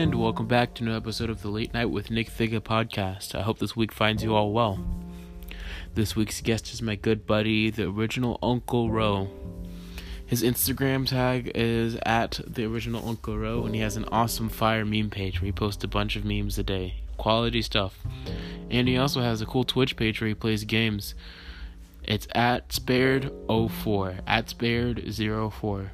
And welcome back to another episode of the Late Night with Nick Thigga podcast. I hope this week finds you all well. This week's guest is my good buddy, the original Uncle Ro. His Instagram tag is at the original Uncle Ro, and he has an awesome fire meme page where he posts a bunch of memes a day. Quality stuff. And he also has a cool Twitch page where he plays games. It's at Spared04. At Spared04.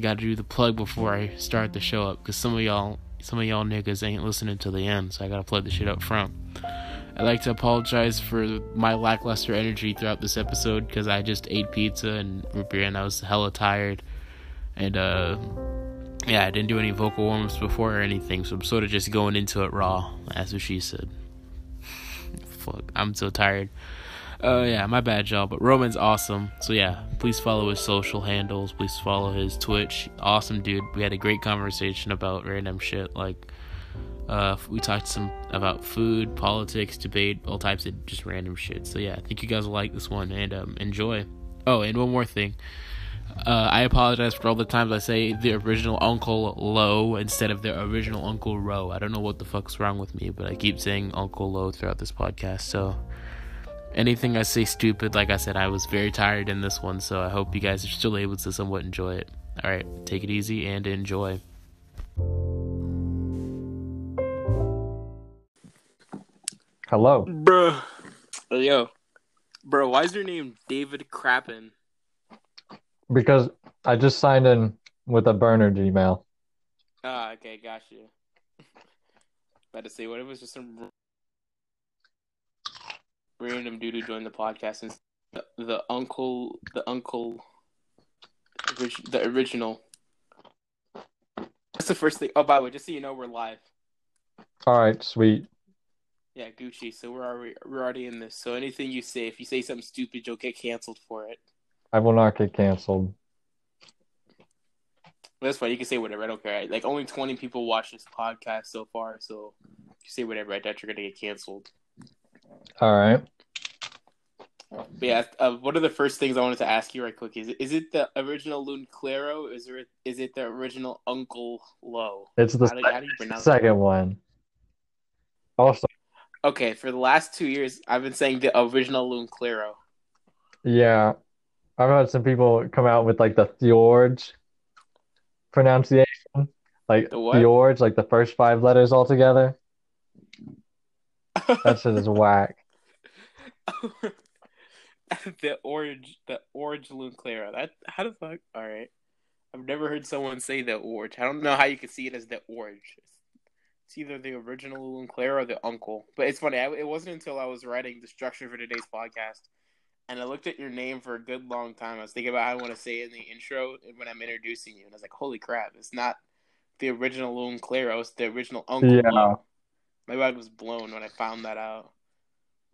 Got to do the plug before I start the show up, because some of y'all, some of y'all niggas ain't listening to the end, so I gotta plug the shit up front. I'd like to apologize for my lackluster energy throughout this episode, because I just ate pizza and root beer, and I was hella tired, and uh, yeah, I didn't do any vocal warm-ups before or anything, so I'm sort of just going into it raw. That's what she said. Fuck, I'm so tired. Uh, yeah, my bad, y'all. But Roman's awesome. So yeah, please follow his social handles. Please follow his Twitch. Awesome dude. We had a great conversation about random shit. Like, uh, we talked some about food, politics, debate, all types of just random shit. So yeah, I think you guys will like this one and um, enjoy. Oh, and one more thing. Uh, I apologize for all the times I say the original Uncle Low instead of the original Uncle Ro. I don't know what the fuck's wrong with me, but I keep saying Uncle Low throughout this podcast. So anything I say stupid, like I said, I was very tired in this one, so I hope you guys are still able to somewhat enjoy it. Alright, take it easy and enjoy. Hello. Bro. Yo. Bro, why is your name David Crappin? Because I just signed in with a burner Gmail. Ah, okay, got you. About to say, what if it was just some random dude who joined the podcast and the, the uncle, the uncle, the original. That's the first thing. Oh, by the way, just so you know, we're live. All right, sweet. Yeah, Gucci. So we're already we're already in this. So anything you say, if you say something stupid, you'll get canceled for it. I will not get canceled. That's fine. You can say whatever. I don't care. Like only twenty people watch this podcast so far, so you say whatever. I doubt you're gonna get canceled. All right. But yeah, uh, one of the first things I wanted to ask you right quick is: Is it the original Lune Claro? Is it is it the original Uncle Low? It's the how do, how do you second that? one. Also. Okay, for the last two years, I've been saying the original Lune Claro. Yeah, I've had some people come out with like the Fjords pronunciation, like the Fjords, like the first five letters all together. That shit is whack. the orange, the orange Lune Claro. That how the fuck? All right, I've never heard someone say the orange. I don't know how you could see it as the orange. It's either the original Lune Claro or the uncle. But it's funny. I, it wasn't until I was writing the structure for today's podcast, and I looked at your name for a good long time. I was thinking about how I want to say it in the intro when I'm introducing you, and I was like, "Holy crap! It's not the original Lune Claro. It's the original uncle." Yeah. My mind was blown when I found that out.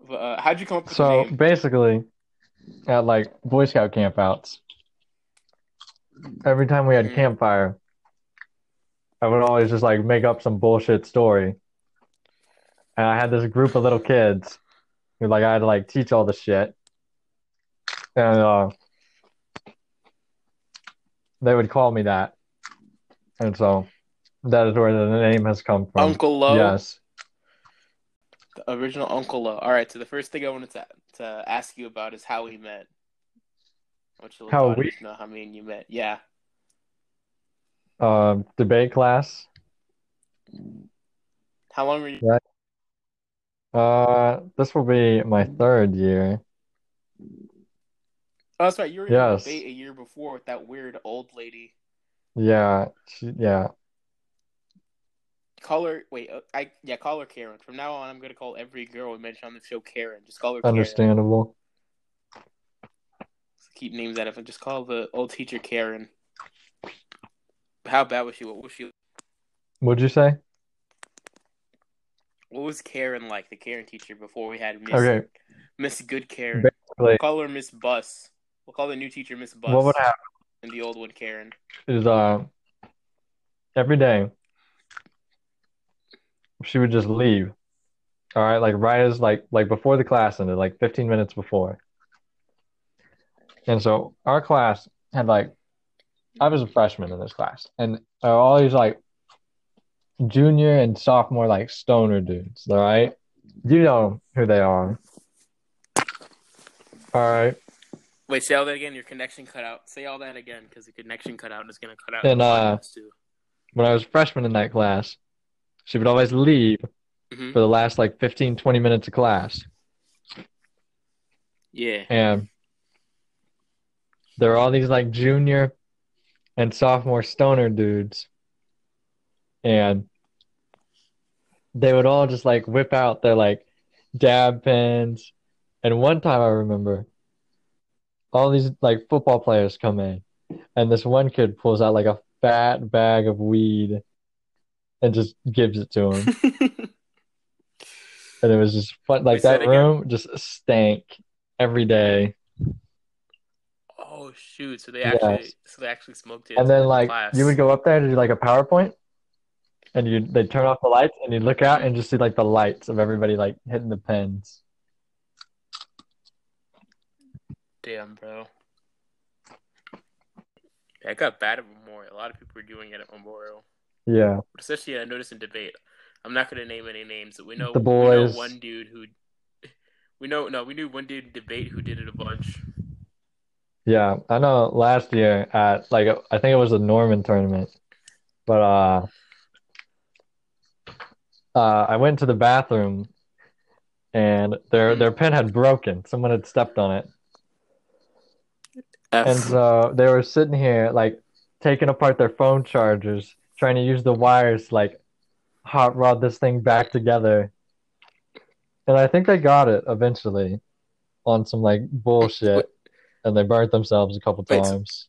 But, uh, how'd you come up with so basically at like Boy Scout campouts. Every time we had mm. campfire, I would always just like make up some bullshit story. And I had this group of little kids who like I had to like teach all the shit. And uh they would call me that. And so that is where the name has come from. Uncle Low? Yes. The original Uncle Low. All right, so the first thing I wanted to to ask you about is how we met. Which how we know how me and you met. Yeah. Um, debate class. How long were you? Right. Uh, this will be my third year. Oh, that's right. You were yes. in debate a year before with that weird old lady. Yeah, she, yeah. Call her. Wait, uh, I yeah. Call her Karen. From now on, I'm gonna call every girl we mention on the show Karen. Just call her. Understandable. keep names out of it. Just call the old teacher Karen. How bad was she? What was she? What'd you say? What was Karen like? The Karen teacher before we had Miss okay. Miss Good Karen. Basically, we'll call her Miss Bus. We'll call the new teacher Miss Bus. What would happen? And the old one Karen. Is uh every day she would just leave. All right, like right as like like before the class ended, like 15 minutes before. And so our class had like I was a freshman in this class, and all always like junior and sophomore like stoner dudes. All right, you know who they are. All right, Wait, say all that again. Your connection cut out. Say all that again because the connection cut out and it's gonna cut out. And, uh, too. when I was freshman in that class, she would always leave Mhm. for the last like 15, 20 minutes of class. Yeah. And there are all these like junior and sophomore stoner dudes. And they would all just like whip out their like dab pens. And one time I remember all these like football players come in, and this one kid pulls out like a fat bag of weed and just gives it to him. And it was just fun. Like that it again. room just stank every day. oh shoot! So they actually, Yes. so they actually smoked it. And then like class. you would go up there to do like a PowerPoint, and you they'd turn off the lights, and you'd look out and just see like the lights of everybody like hitting the pens. Damn, bro. Yeah, it got bad at Memorial. A lot of people were doing it at Memorial, Yeah, especially I noticed in debate. I'm not gonna name any names, but we know The we boys. know one dude who. We know no, we knew one dude in debate who did it a bunch. yeah. I know last year at like I think it was a Norman tournament, but uh, uh, I went to the bathroom, and their their pen had broken. Someone had stepped on it. And so they were sitting here, like, taking apart their phone chargers, trying to use the wires, to, like, hot rod this thing back together. And I think they got it eventually on some, like, bullshit. And they burnt themselves a couple Wait, times.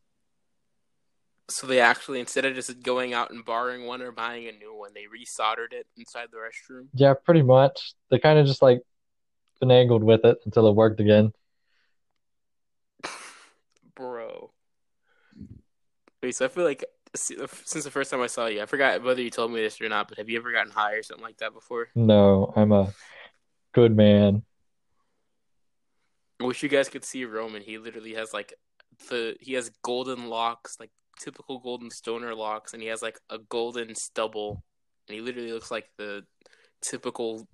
So they actually, instead of just going out and borrowing one or buying a new one, they resoldered it inside the restroom. Yeah, pretty much. They kind of just, like, finagled with it until it worked again. Bro. Wait, so I feel like since the first time I saw you, I forgot whether you told me this or not, but have you ever gotten high or something like that before? No, I'm a good man. I wish you guys could see Roman. He literally has like the he has golden locks, like typical golden stoner locks, and he has like a golden stubble, and he literally looks like the typical.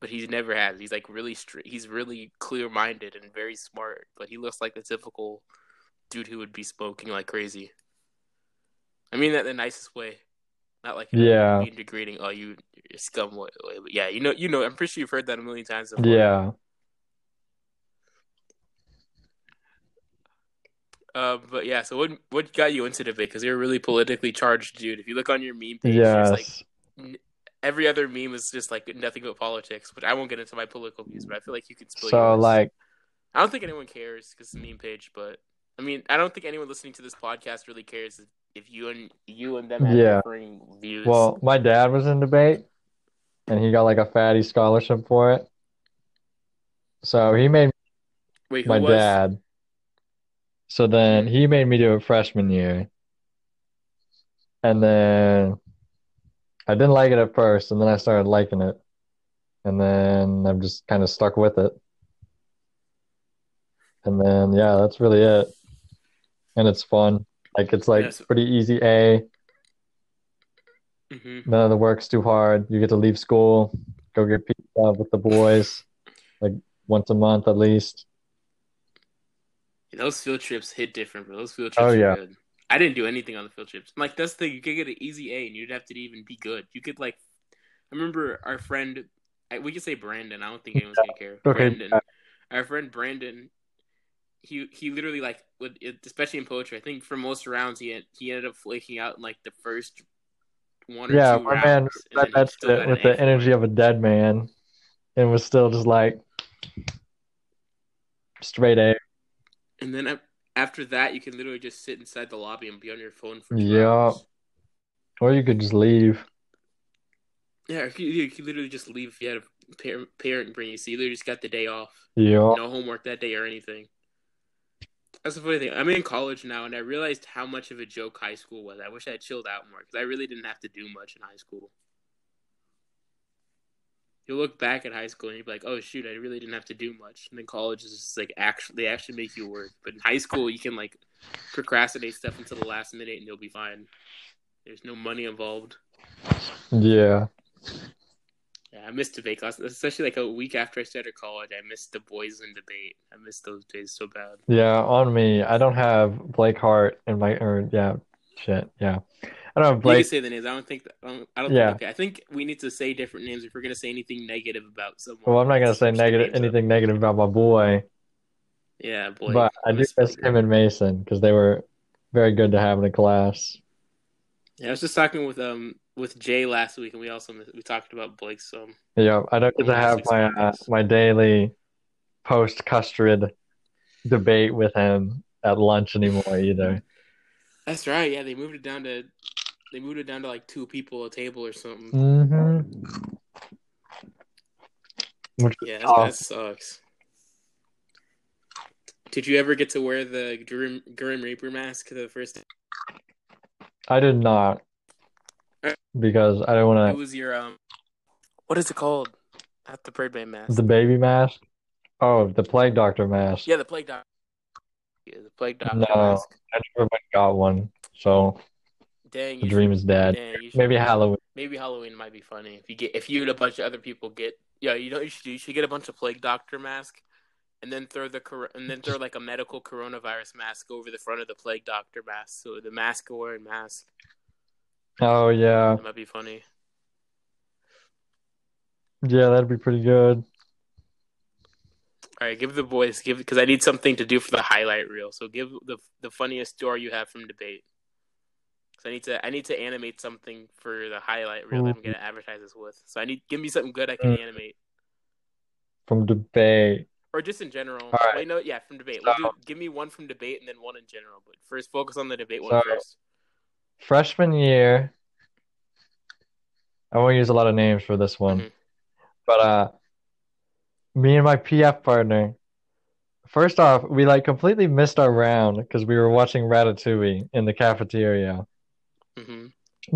But he's never has. He's like really straight. He's really clear minded and very smart. But he looks like the typical dude who would be smoking like crazy. I mean that in the nicest way, not like Yeah. mean degrading. Oh, you you're scum way. way. But yeah, you know, you know. I'm pretty sure you've heard that a million times. Before. Yeah. Uh, but yeah, so what what got you into the debate? Because you're a really politically charged dude. If you look on your meme page, there's like Yes. every other meme is just like nothing but politics. But I won't get into my political views. But I feel like you could spill So, yours. like, I don't think anyone cares because it's a meme page. But I mean, I don't think anyone listening to this podcast really cares if, if you and you and them have Yeah. differing views. Well, my dad was in debate, and he got like a fatty scholarship for it. So he made wait, my was? dad. So then he made me do it freshman year. And then I didn't like it at first, and then I started liking it. And then I'm just kind of stuck with it. And then, yeah, that's really it. And it's fun. Like, it's like Yes. pretty easy A. hmm None of the work's too hard. You get to leave school, go get pizza with the boys, like once a month at least. Those field trips hit different, bro. Those field trips Oh, are yeah. good. I didn't do anything on the field trips. Like that's the thing. You could get an easy A, and you'd have to even be good. You could like, I remember our friend. I, we could say Brandon. I don't think anyone's gonna care. Okay. Brandon, our friend Brandon. He he literally like would especially in poetry. I think for most rounds he had, he ended up flaking out in like the first one or Yeah, two my rounds. man and read then he that still shit with the energy it. of a dead man and was still just like straight A. And then after that, you can literally just sit inside the lobby and be on your phone for Yeah. hours. Or you could just leave. Yeah, you, you could literally just leave if you had a parent, parent bring you. So you literally just got the day off. Yeah. No homework that day or anything. That's the funny thing. I'm in college now, and I realized how much of a joke high school was. I wish I had chilled out more because I really didn't have to do much in high school. You look back at high school and you're like, "Oh shoot, I really didn't have to do much." And then college is just like actually they actually make you work. But in high school, you can like procrastinate stuff until the last minute and you'll be fine. There's no money involved. Yeah. Yeah, I missed debate class, especially like a week after I started college. I missed the boys in debate. I missed those days so bad. Yeah, on me. I don't have Blake Hart and my or yeah, shit. Yeah. I don't have Blake. You can say the names. I don't think. I don't, I don't Yeah. think. Okay, I think we need to say different names if we're gonna say anything negative about someone. Well, I'm not gonna say negative names up. anything negative about my boy, Yeah, boy. but I do miss him and Mason because they were very good to have in the class. Yeah, I was just talking with um with Jay last week, and we also we talked about Blake some. Yeah, I don't get to have my uh, my daily post custard debate with him at lunch anymore either. That's right. Yeah, they moved it down to they moved it down to like two people a table or something. Mm-hmm. Which Yeah, that, that sucks. Did you ever get to wear the Grim, Grim Reaper mask the first? Time? I did not because I don't want It want was your um. What is it called? Not the Birdman mask. the baby mask. Oh, the plague doctor mask. yeah, the plague doctor. Yeah, the plague doctor No. mask. I never got one, so Dang, the dream should, is dead. dang, Maybe Halloween. maybe Halloween might be funny if you get if you and a bunch of other people get yeah you know what you should do you should get a bunch of plague doctor mask and then throw the and then throw like a medical coronavirus mask over the front of the plague doctor mask so the mask wearing mask Oh yeah, that might be funny. yeah, that'd be pretty good. All right, give the boys give because I need something to do for the highlight reel. So give the the funniest story you have from debate. So I need to I need to animate something for the highlight reel that I'm gonna advertise this with. So I need give me something good I can Mm. animate. From debate. or just in general. All right. Wait, no, yeah, from debate. We'll do, give me one from debate and then one in general. But first, focus on the debate one So- first. Freshman year, I won't use a lot of names for this one, Mhm. but uh, me and my PF partner, first off, we like completely missed our round because we were watching Ratatouille in the cafeteria. hmm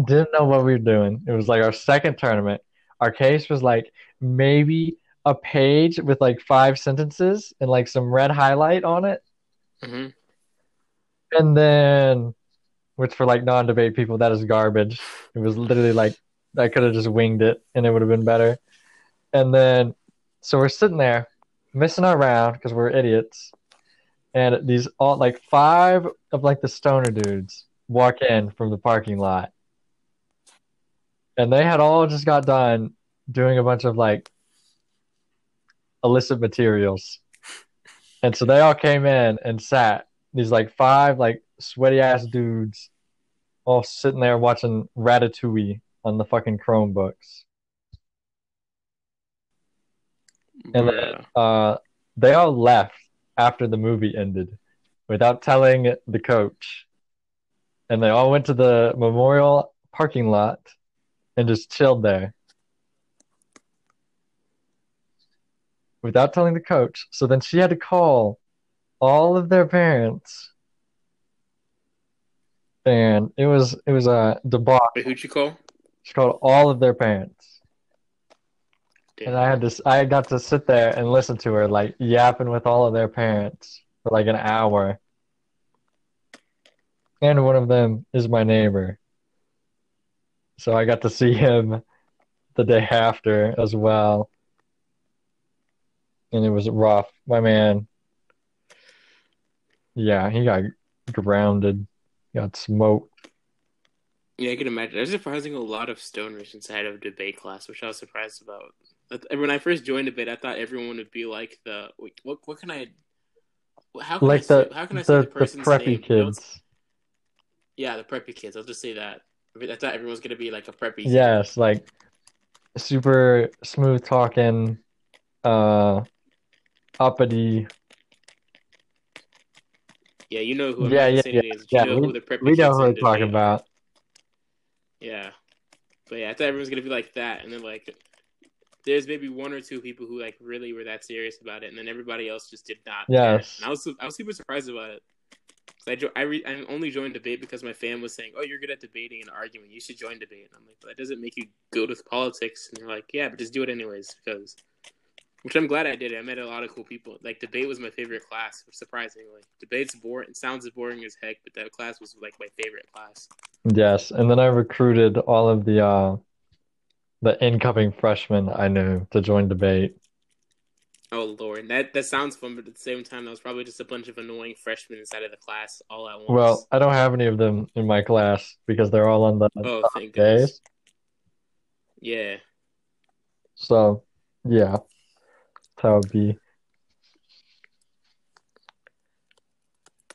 Didn't know what we were doing. It was like our second tournament. Our case was like maybe a page with like five sentences and like some red highlight on it. hmm And then, which for like non-debate people, that is garbage. It was literally like I could have just winged it and it would have been better. And then, so we're sitting there missing our round because we're idiots. And these all like five of like the stoner dudes walk in from the parking lot. And they had all just got done doing a bunch of like illicit materials. And so they all came in and sat these like five like sweaty ass dudes all sitting there watching Ratatouille on the fucking Chromebooks. And then uh they all left after the movie ended without telling the coach. And they all went to the memorial parking lot and just chilled there. Without telling the coach. So then she had to call all of their parents. And it was it was a debacle. Wait, who'd you call? She called all of their parents. Damn. And I had to, I got to sit there and listen to her like yapping with all of their parents for like an hour. And one of them is my neighbor. So I got to see him the day after as well. And it was rough. My man, yeah, he got grounded, got smoked. Yeah, I can imagine. There's surprising a lot of stoners inside of debate class, which I was surprised about. When I first joined debate, I thought everyone would be like the wait, what? What can I? How can I Like say, the how can I say the, the the preppy name? Kids. yeah, the preppy kids. I'll just say that. I thought everyone was gonna be like a preppy. kid. Yes, like super smooth talking, uh, uppity. Yeah, you know who. I'm Yeah, yeah, yeah, you yeah, know who the preppy We know who we're talking are. about. Yeah, but yeah, I thought everyone was gonna be like that, and then like, there's maybe one or two people who like really were that serious about it, and then everybody else just did not. Yes. And I was I was super surprised about it. I jo- I, re- I only joined debate because my fam was saying, "Oh, you're good at debating and arguing. You should join debate." And I'm like, But "That doesn't make you good with politics." And they're like, "Yeah, but just do it anyways." Because, which I'm glad I did. I met a lot of cool people. Like debate was my favorite class, surprisingly. Debate's boring. It sounds as boring as heck, but that class was like my favorite class. Yes, and then I recruited all of the uh the incoming freshmen I knew to join debate. Oh lord, that that sounds fun, but at the same time, that was probably just a bunch of annoying freshmen inside of the class all at once. Well, I don't have any of them in my class because they're all on the oh, thank days. goodness. Yeah. So, yeah, that's how it be.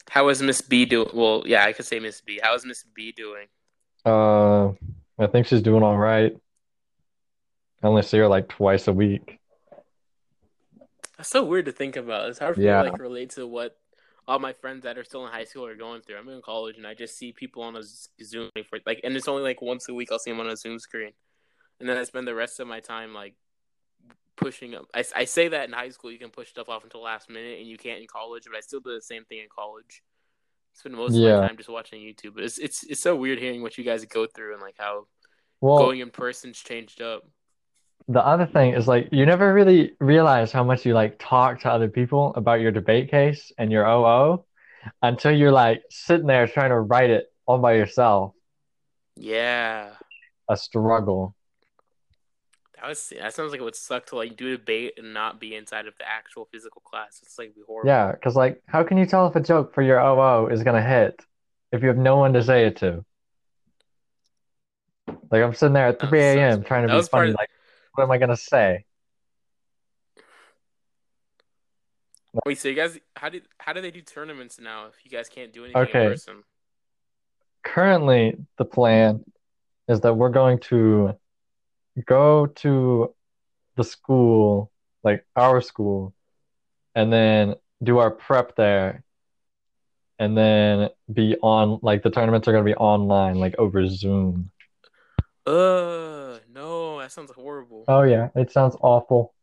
How is Miss B doing? Well, yeah, I could say Miss B. How is Miss B doing? Uh, I think she's doing all right. I only see her like twice a week. That's so weird to think about. It's hard for Yeah. me to like relate to what all my friends that are still in high school are going through. I'm in college and I just see people on a Zoom for like, and it's only like once a week I'll see them on a Zoom screen, and then I spend the rest of my time like pushing up. I, I say that in high school you can push stuff off until last minute and you can't in college, but I still do the same thing in college. Spend most of Yeah. my time just watching YouTube, but it's it's it's so weird hearing what you guys go through and like how Well, going in person's changed up. the other thing is like you never really realize how much you like talk to other people about your debate case and your OO until you're like sitting there trying to write it all by yourself. Yeah. A struggle. That was that sounds like it would suck to like do a debate and not be inside of the actual physical class. It's like be horrible. Yeah, because like how can you tell if a joke for your OO is gonna hit if you have no one to say it to? Like I'm sitting there at 3 a.m. trying to be funny, of- like what am I gonna say? Wait, so you guys how did how do they do tournaments now if you guys can't do anything Okay. in person? Currently, the plan is that we're going to go to the school, like our school, and then do our prep there, and then be on, like the tournaments are gonna be online, like over Zoom. Uh no, that sounds horrible. Oh yeah, it sounds awful.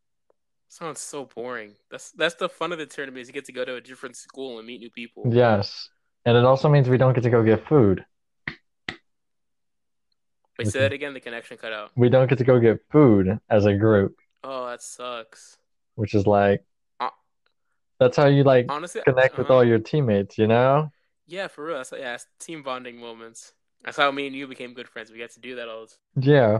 sounds so boring. That's that's the fun of the tournament is you get to go to a different school and meet new people. Yes. And it also means we don't get to go get food. Wait, say that again, the connection cut out. We don't get to go get food as a group, Oh, that sucks. which is like Uh, that's how you like Honestly, connect with uh-huh. all your teammates, you know? Yeah, for real. That's, yeah, it's team bonding moments. That's how me and you became good friends. We got to do that all the time. Yeah.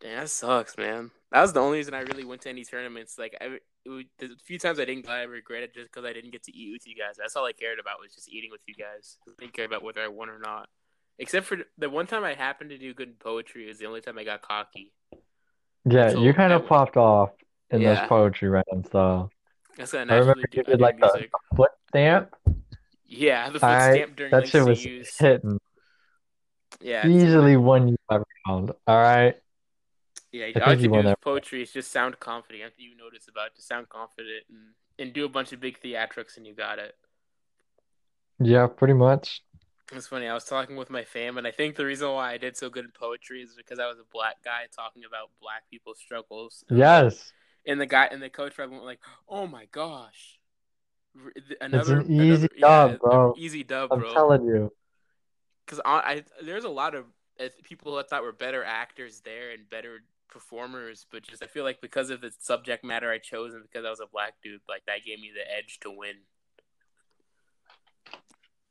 Damn, that sucks, man. That was the only reason I really went to any tournaments. Like, I, was, the few times I didn't go, I regret it just because I didn't get to eat with you guys. That's all I cared about was just eating with you guys. I didn't care about whether I won or not. Except for the one time I happened to do good poetry is the only time I got cocky. Yeah, So, you kind I- of popped off in those poetry rounds though. That's what I I remember do. you did like the music. foot stamp. Yeah, the foot I- stamp during That like shit was CUs. hitting. Yeah, Easily won you that round. All right. Yeah, think all you do that. poetry is just sound confident. After you notice about just sound confident and, and do a bunch of big theatrics, and you got it. Yeah, pretty much. It's funny. I was talking with my fam, and I think the reason why I did so good in poetry is because I was a black guy talking about black people's struggles. Yes. And the guy and the coach probably went like, "Oh my gosh." Another, an easy another- dub, bro. Easy dub, I'm bro. telling you. because I, I there's a lot of uh, people I thought were better actors there and better performers, but just I feel like because of the subject matter I chose and because I was a black dude, like that gave me the edge to win.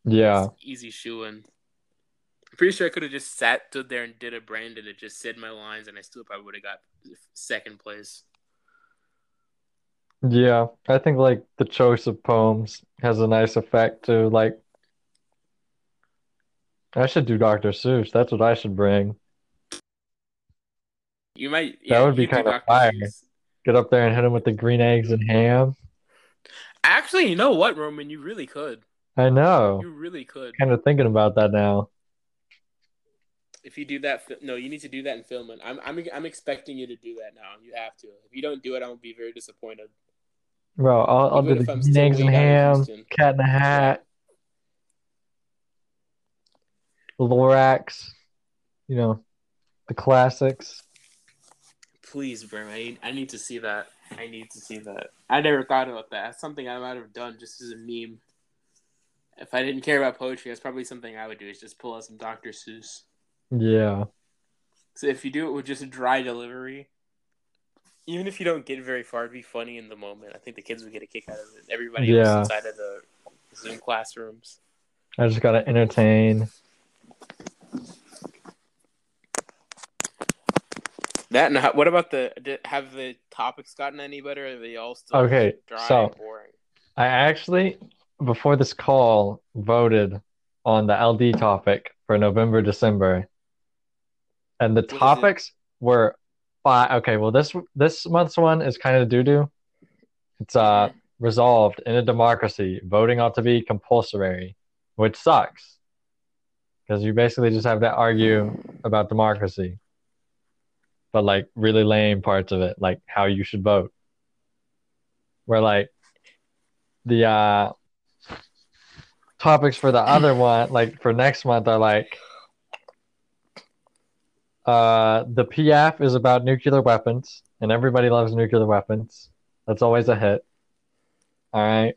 Yeah. Easy shoeing. I'm pretty sure I could have just sat stood there and did a Brandon and it just said my lines, and I still probably would have got second place. Yeah. I think like the choice of poems has a nice effect to like I should do Dr. Seuss. That's what I should bring. You might. Yeah, would be do kinda Dr. fire. Seuss. Get up there and hit him with the green eggs and ham. Actually, you know what, Roman? You really could. I know. You really could. Kind of thinking about that now. If you do that, no, you need to do that in filming. I'm, I'm, I'm expecting you to do that now. You have to. If you don't do it, I'll be very disappointed. Bro, I'll, I'll do the I'm green still eggs and way down in ham, cat in a hat, Lorax, you know, the classics. Please, bro. I, I need to see that. I need to see that. I never thought about that. That's something I might have done just as a meme if I didn't care about poetry, that's probably something I would do is just pull out some Dr. Seuss. Yeah. So if you do it with just dry delivery, even if you don't get very far, it'd be funny in the moment. I think the kids would get a kick out of it. Everybody yeah. else inside of the Zoom classrooms. I just gotta entertain. That not. What about the? Have the topics gotten any better? Are they all still okay? so boring. I actually before this call, voted on the LD topic for November, December. And the it? topics were five. Okay, well, this this month's one is kind of doo doo. It's uh resolved in a democracy, voting ought to be compulsory, which sucks. Because you basically just have to argue about democracy. But like really lame parts of it, like how you should vote. Where like the uh topics for the other one, like for next month are like uh the PF is about nuclear weapons, and everybody loves nuclear weapons. That's always a hit. All right.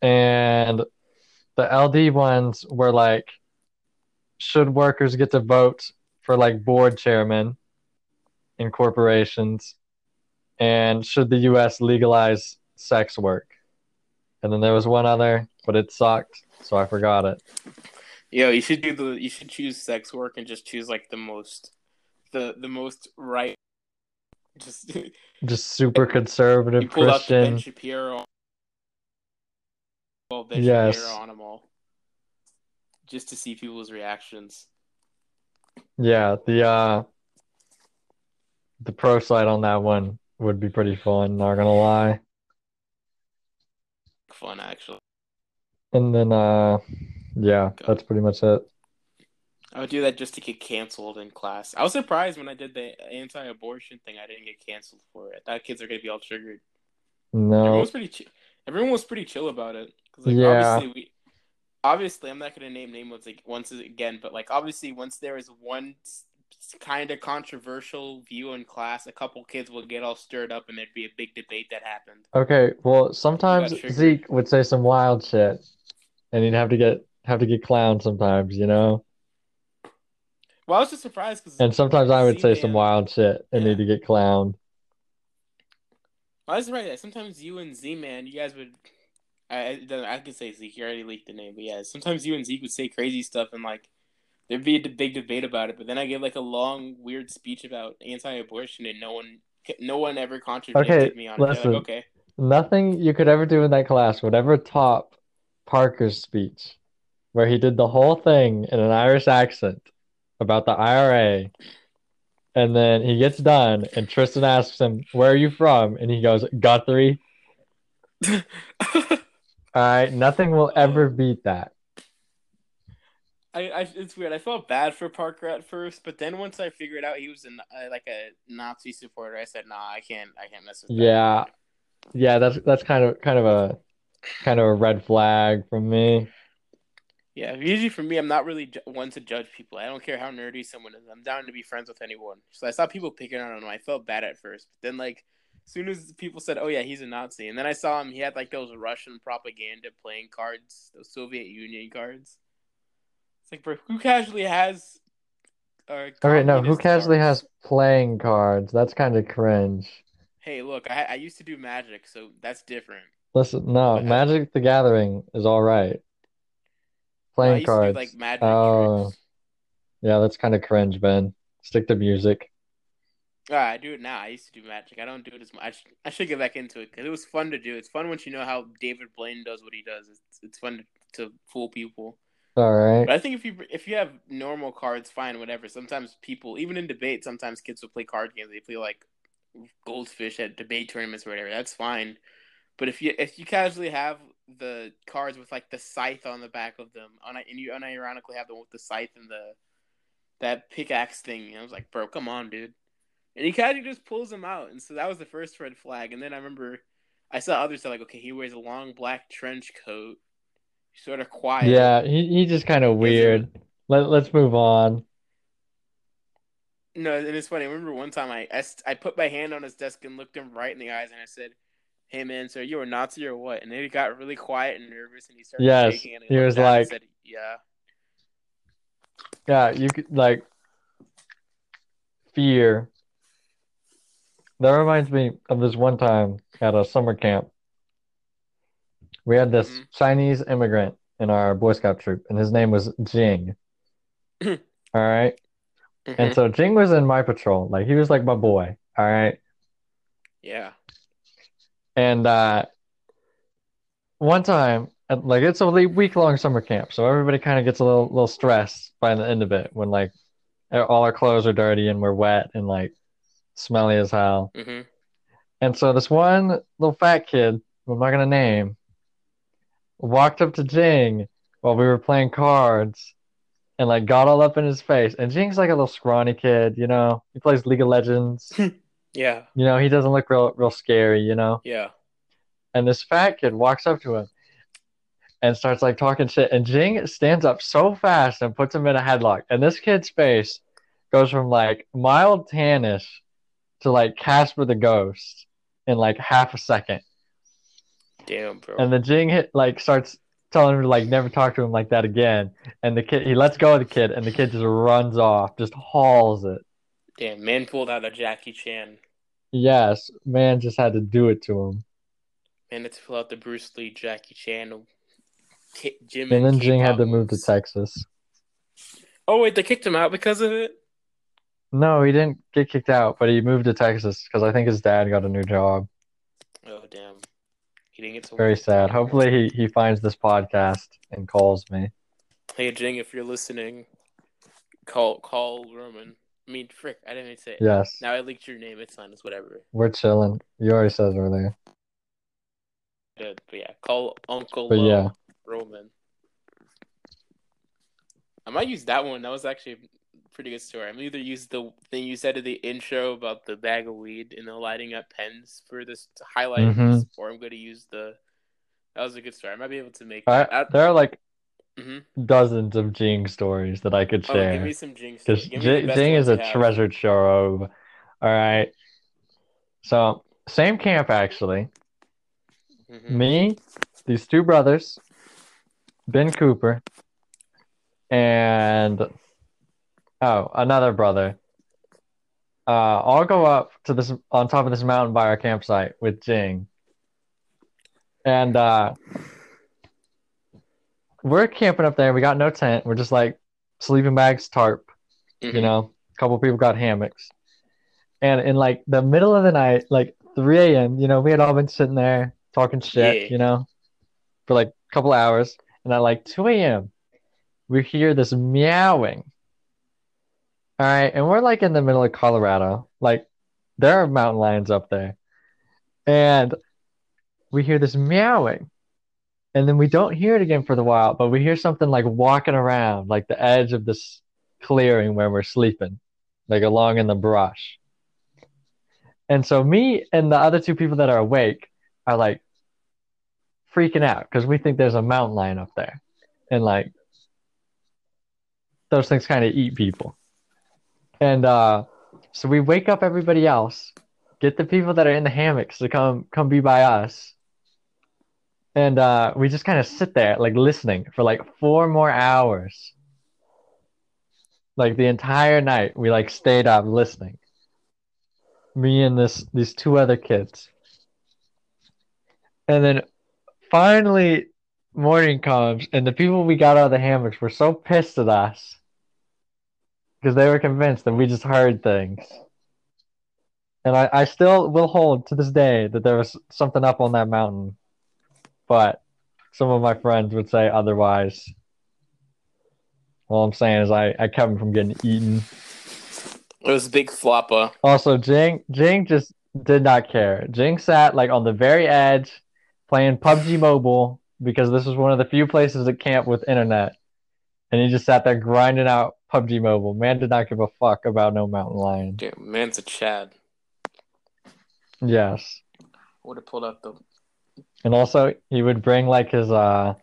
And the LD ones were like, should workers get to vote for like board chairmen in corporations? And should the US legalize sex work? And then there was one other, but it sucked, so I forgot it. Yo, you should do the. You should choose sex work and just choose like the most, the the most right. Just Just super conservative you pulled out the Ben Christian. Shapiro. Well, Ben Yes. Shapiro on them all, just to see people's reactions. Yeah, the uh the pro side on that one would be pretty fun, not gonna lie. Fun actually. And then uh yeah, Go. that's pretty much it. I would do that just to get canceled in class. I was surprised when I did the anti-abortion thing. I didn't get canceled for it. I thought kids are gonna be all triggered. No, Everyone was pretty. Chi- everyone was pretty chill about it. 'Cause, like, Yeah. Obviously, we. Obviously, I'm not gonna name names like once again, but like obviously, once there is one kind of controversial view in class, a couple kids would get all stirred up, and there'd be a big debate that happened. Okay, well sometimes. Zeke would say some wild shit and he'd have to get have to get clowned sometimes, you know? Well, I was just surprised because And sometimes I would say some wild shit and Yeah. need to get clowned. I was right. Sometimes you and Z Man, you guys would. I I, I could say Zeke. You already leaked the name, but yeah. Sometimes you and Zeke would say crazy stuff, and like there'd be a big debate about it. But then I gave like a long, weird speech about anti-abortion, and no one, no one ever contradicted Okay, me on it. They're like, okay, Nothing you could ever do in that class would ever top Parker's speech, where he did the whole thing in an Irish accent about the IRA. And then he gets done, and Tristan asks him, Where are you from? And he goes, Guthrie. All right, nothing will ever beat that. I, I, it's weird. I felt bad for Parker at first, but then once I figured out he was an, uh, like a Nazi supporter, I said, "Nah, I can't, I can't mess with that." Yeah. Yeah, that's that's kind of kind of a kind of a red flag from me. Yeah, usually for me, I'm not really ju- one to judge people. I don't care how nerdy someone is. I'm down to be friends with anyone. So I saw people picking on him. I felt bad at first, but then like, as soon as people said, "Oh yeah, he's a Nazi," and then I saw him, he had like those Russian propaganda playing cards, those Soviet Union cards. Like, bro, who casually has? Uh, All right, no, who casually cards? has playing cards? That's kind of cringe. Hey, look, I I used to do magic, so that's different. Listen, no, But I- Magic the Gathering is all right. I Playing to do cards. like magic Oh, tricks. yeah, that's kind of cringe, Ben. Stick to music. Ah, I do it now. I used to do magic. I don't do it as much. I, sh- I should get back into it because it was fun to do. It's fun once you know how David Blaine does what he does. It's it's fun to, to fool people. All right. But I think if you if you have normal cards, fine, whatever. Sometimes people, even in debate, sometimes kids will play card games. They play like goldfish at debate tournaments or whatever. That's fine. But if you if you casually have the cards with like the scythe on the back of them, and you unironically have them with the scythe and the that pickaxe thing, I was like, bro, come on, dude. And he kind of just pulls them out, and so that was the first red flag. And then I remember I saw others that like, okay, he wears a long black trench coat, sort of quiet. Yeah, he he just kind of weird. Let let's move on. No, and it's funny. I remember one time I, I, I put my hand on his desk and looked him right in the eyes, and I said, "Hey, man, so you a Nazi or what?" And then he got really quiet and nervous, and he started Yes, shaking. And he looked was like- said, "Yeah." Yeah, you could like fear. That reminds me of this one time at a summer camp. We had this Mhm. Chinese immigrant in our Boy Scout troop, and his name was Jing. All right. And Mhm. so Jing was in my patrol. Like he was like my boy. All right. yeah. And uh one time, like it's a week long summer camp, so everybody kind of gets a little little stressed by the end of it when like all our clothes are dirty and we're wet and like smelly as hell. hmm And so this one little fat kid, I'm not gonna name, walked up to Jing while we were playing cards and like got all up in his face. And Jing's like a little scrawny kid, you know. He plays League of Legends. Yeah. You know, he doesn't look real real scary, you know. Yeah. And this fat kid walks up to him and starts like talking shit. And Jing stands up so fast and puts him in a headlock. And this kid's face goes from like mild tannish to like Casper the Ghost in like half a second. Damn, bro. And the Jing hit, like starts telling him to like never talk to him like that again. And the kid he lets go of the kid and the kid just runs off, just hauls it. Damn, man pulled out a Jackie Chan. Yes, man just had to do it to him. Man had to pull out the Bruce Lee, Jackie Chan, K- Jim, And then K-pop Jing had to move to. Texas. Oh wait, they kicked him out because of it. No, he didn't get kicked out, but he moved to Texas because I think his dad got a new job. Oh damn, he didn't get to. Very sad. Hopefully he, he finds this podcast and calls me. Hey Jing, if you're listening, call call Roman. I mean, frick, I didn't even say it. Yes, Now I leaked your name. It's fine. It's whatever. we're chilling. You already said earlier. Good, but yeah, call Uncle But Lo yeah. Roman. I might use that one. That was actually pretty good story. I'm either use the thing you said in the intro about the bag of weed and the lighting up pens for this to highlight Mhm. this, or I'm going to use the. That was a good story. I might be able to make. I, there are like hmm dozens of Jing stories that I could Oh, give share. me some Jing. Because stories. Jing, is a have. treasure trove. All right. So, same camp actually. Mhm. Me, these two brothers, Ben Cooper, and oh, another brother. Uh, I'll go up to this on top of this mountain by our campsite with Jing, and uh, we're camping up there. We got no tent. We're just like sleeping bags, tarp. Mhm. You know, a couple people got hammocks, and in like the middle of the night, like 3 a.m., you know, we had all been sitting there talking shit, Yeah. you know, for like a couple hours, and at like 2 a.m., we hear this meowing. All right, and we're like in the middle of Colorado, like there are mountain lions up there, and we hear this meowing, and then we don't hear it again for the while, but we hear something like walking around, like the edge of this clearing where we're sleeping, like along in the brush. And so me and the other two people that are awake are like freaking out because we think there's a mountain lion up there. And like those things kind of eat people. And uh so we wake up everybody else, get the people that are in the hammocks to come come be by us. And uh we just kind of sit there like listening for like four more hours. Like the entire night we like stayed up listening. Me and this these two other kids. And then finally morning comes and the people we got out of the hammocks were so pissed at us because they were convinced that we just heard things. And I, I still will hold to this day that there was something up on that mountain. But some of my friends would say otherwise. All I'm saying is I, I kept them from getting eaten. It was a Big Floppa. Also, Jing Jing just did not care. Jing sat like on the very edge playing PUBG Mobile because this was one of the few places at camp with internet. And he just sat there grinding out PUBG Mobile. Man did not give a fuck about no mountain lion. Damn, man's a Chad. Yes. Would have pulled up the. And also he would bring like his uh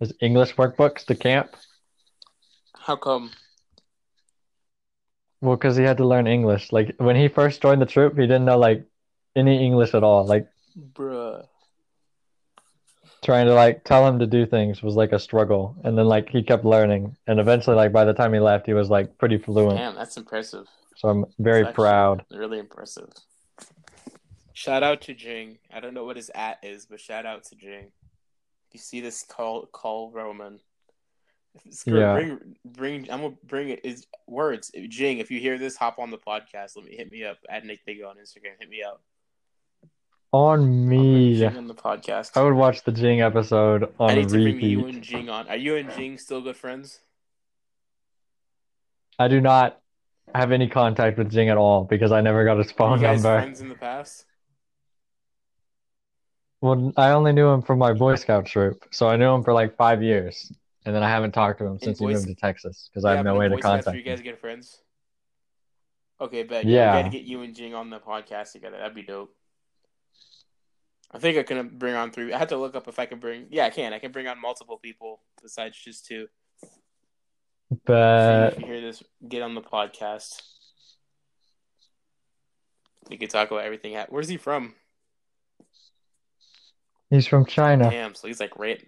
his English workbooks to camp. How come? Well, because he had to learn English. Like when he first joined the troop, he didn't know like any English at all. Like Bruh. Trying to like tell him to do things was like a struggle. And then like he kept learning. And eventually like by the time he left, he was like pretty fluent. Damn, that's impressive. So I'm very That's proud. Really impressive. Shout out to Jing. I don't know what his at is, but shout out to Jing. You see this call call Roman. Screw, Yeah. Bring, bring. I'm gonna bring it. Is words. Jing, if you hear this, hop on the podcast. Let me hit me up at Nick Big on Instagram. Hit me up. On me. On the podcast. I would watch the Jing episode I on need to bring you and Jing on. Are you and Jing still good friends? I do not have any contact with Jing at all because I never got his phone number. friends in the past? Well, I only knew him from my Boy Scout troop, so I knew him for like five years, and then I haven't talked to him since he moved to Texas because I have no way to Boy Scouts, contact You guys get friends. Okay, bet. Yeah. We gotta get you and Jing on the podcast together. That'd be dope. I think I can bring on three. I had to look up if I can bring. Yeah, I can. I can bring on multiple people besides just two. But if you hear this, get on the podcast. We could talk about everything. Where's he from? he's from China. Damn, so he's like right.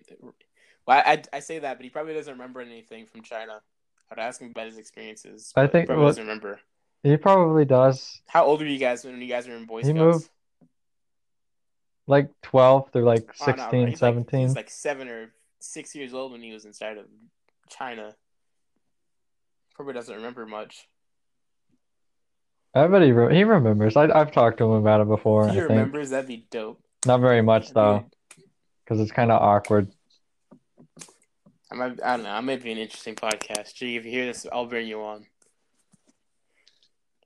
Well, I, I, I say that, but he probably doesn't remember anything from China. I'd ask him about his experiences. I think- he probably well- doesn't remember. He probably does. How old were you guys when you guys were in Boy He Scouts? moved Like 12 through like Oh, no, 16, he's like- 17. he's like seven or six years old when he was inside of China. Probably doesn't remember much. I bet he, re- he remembers. I, I've talked to him about it before, If he I think. remembers, that'd be dope. Not very much though, because it's kind of awkward. I might, I don't know. I might be an interesting podcast. Gee, if you hear this, I'll bring you on.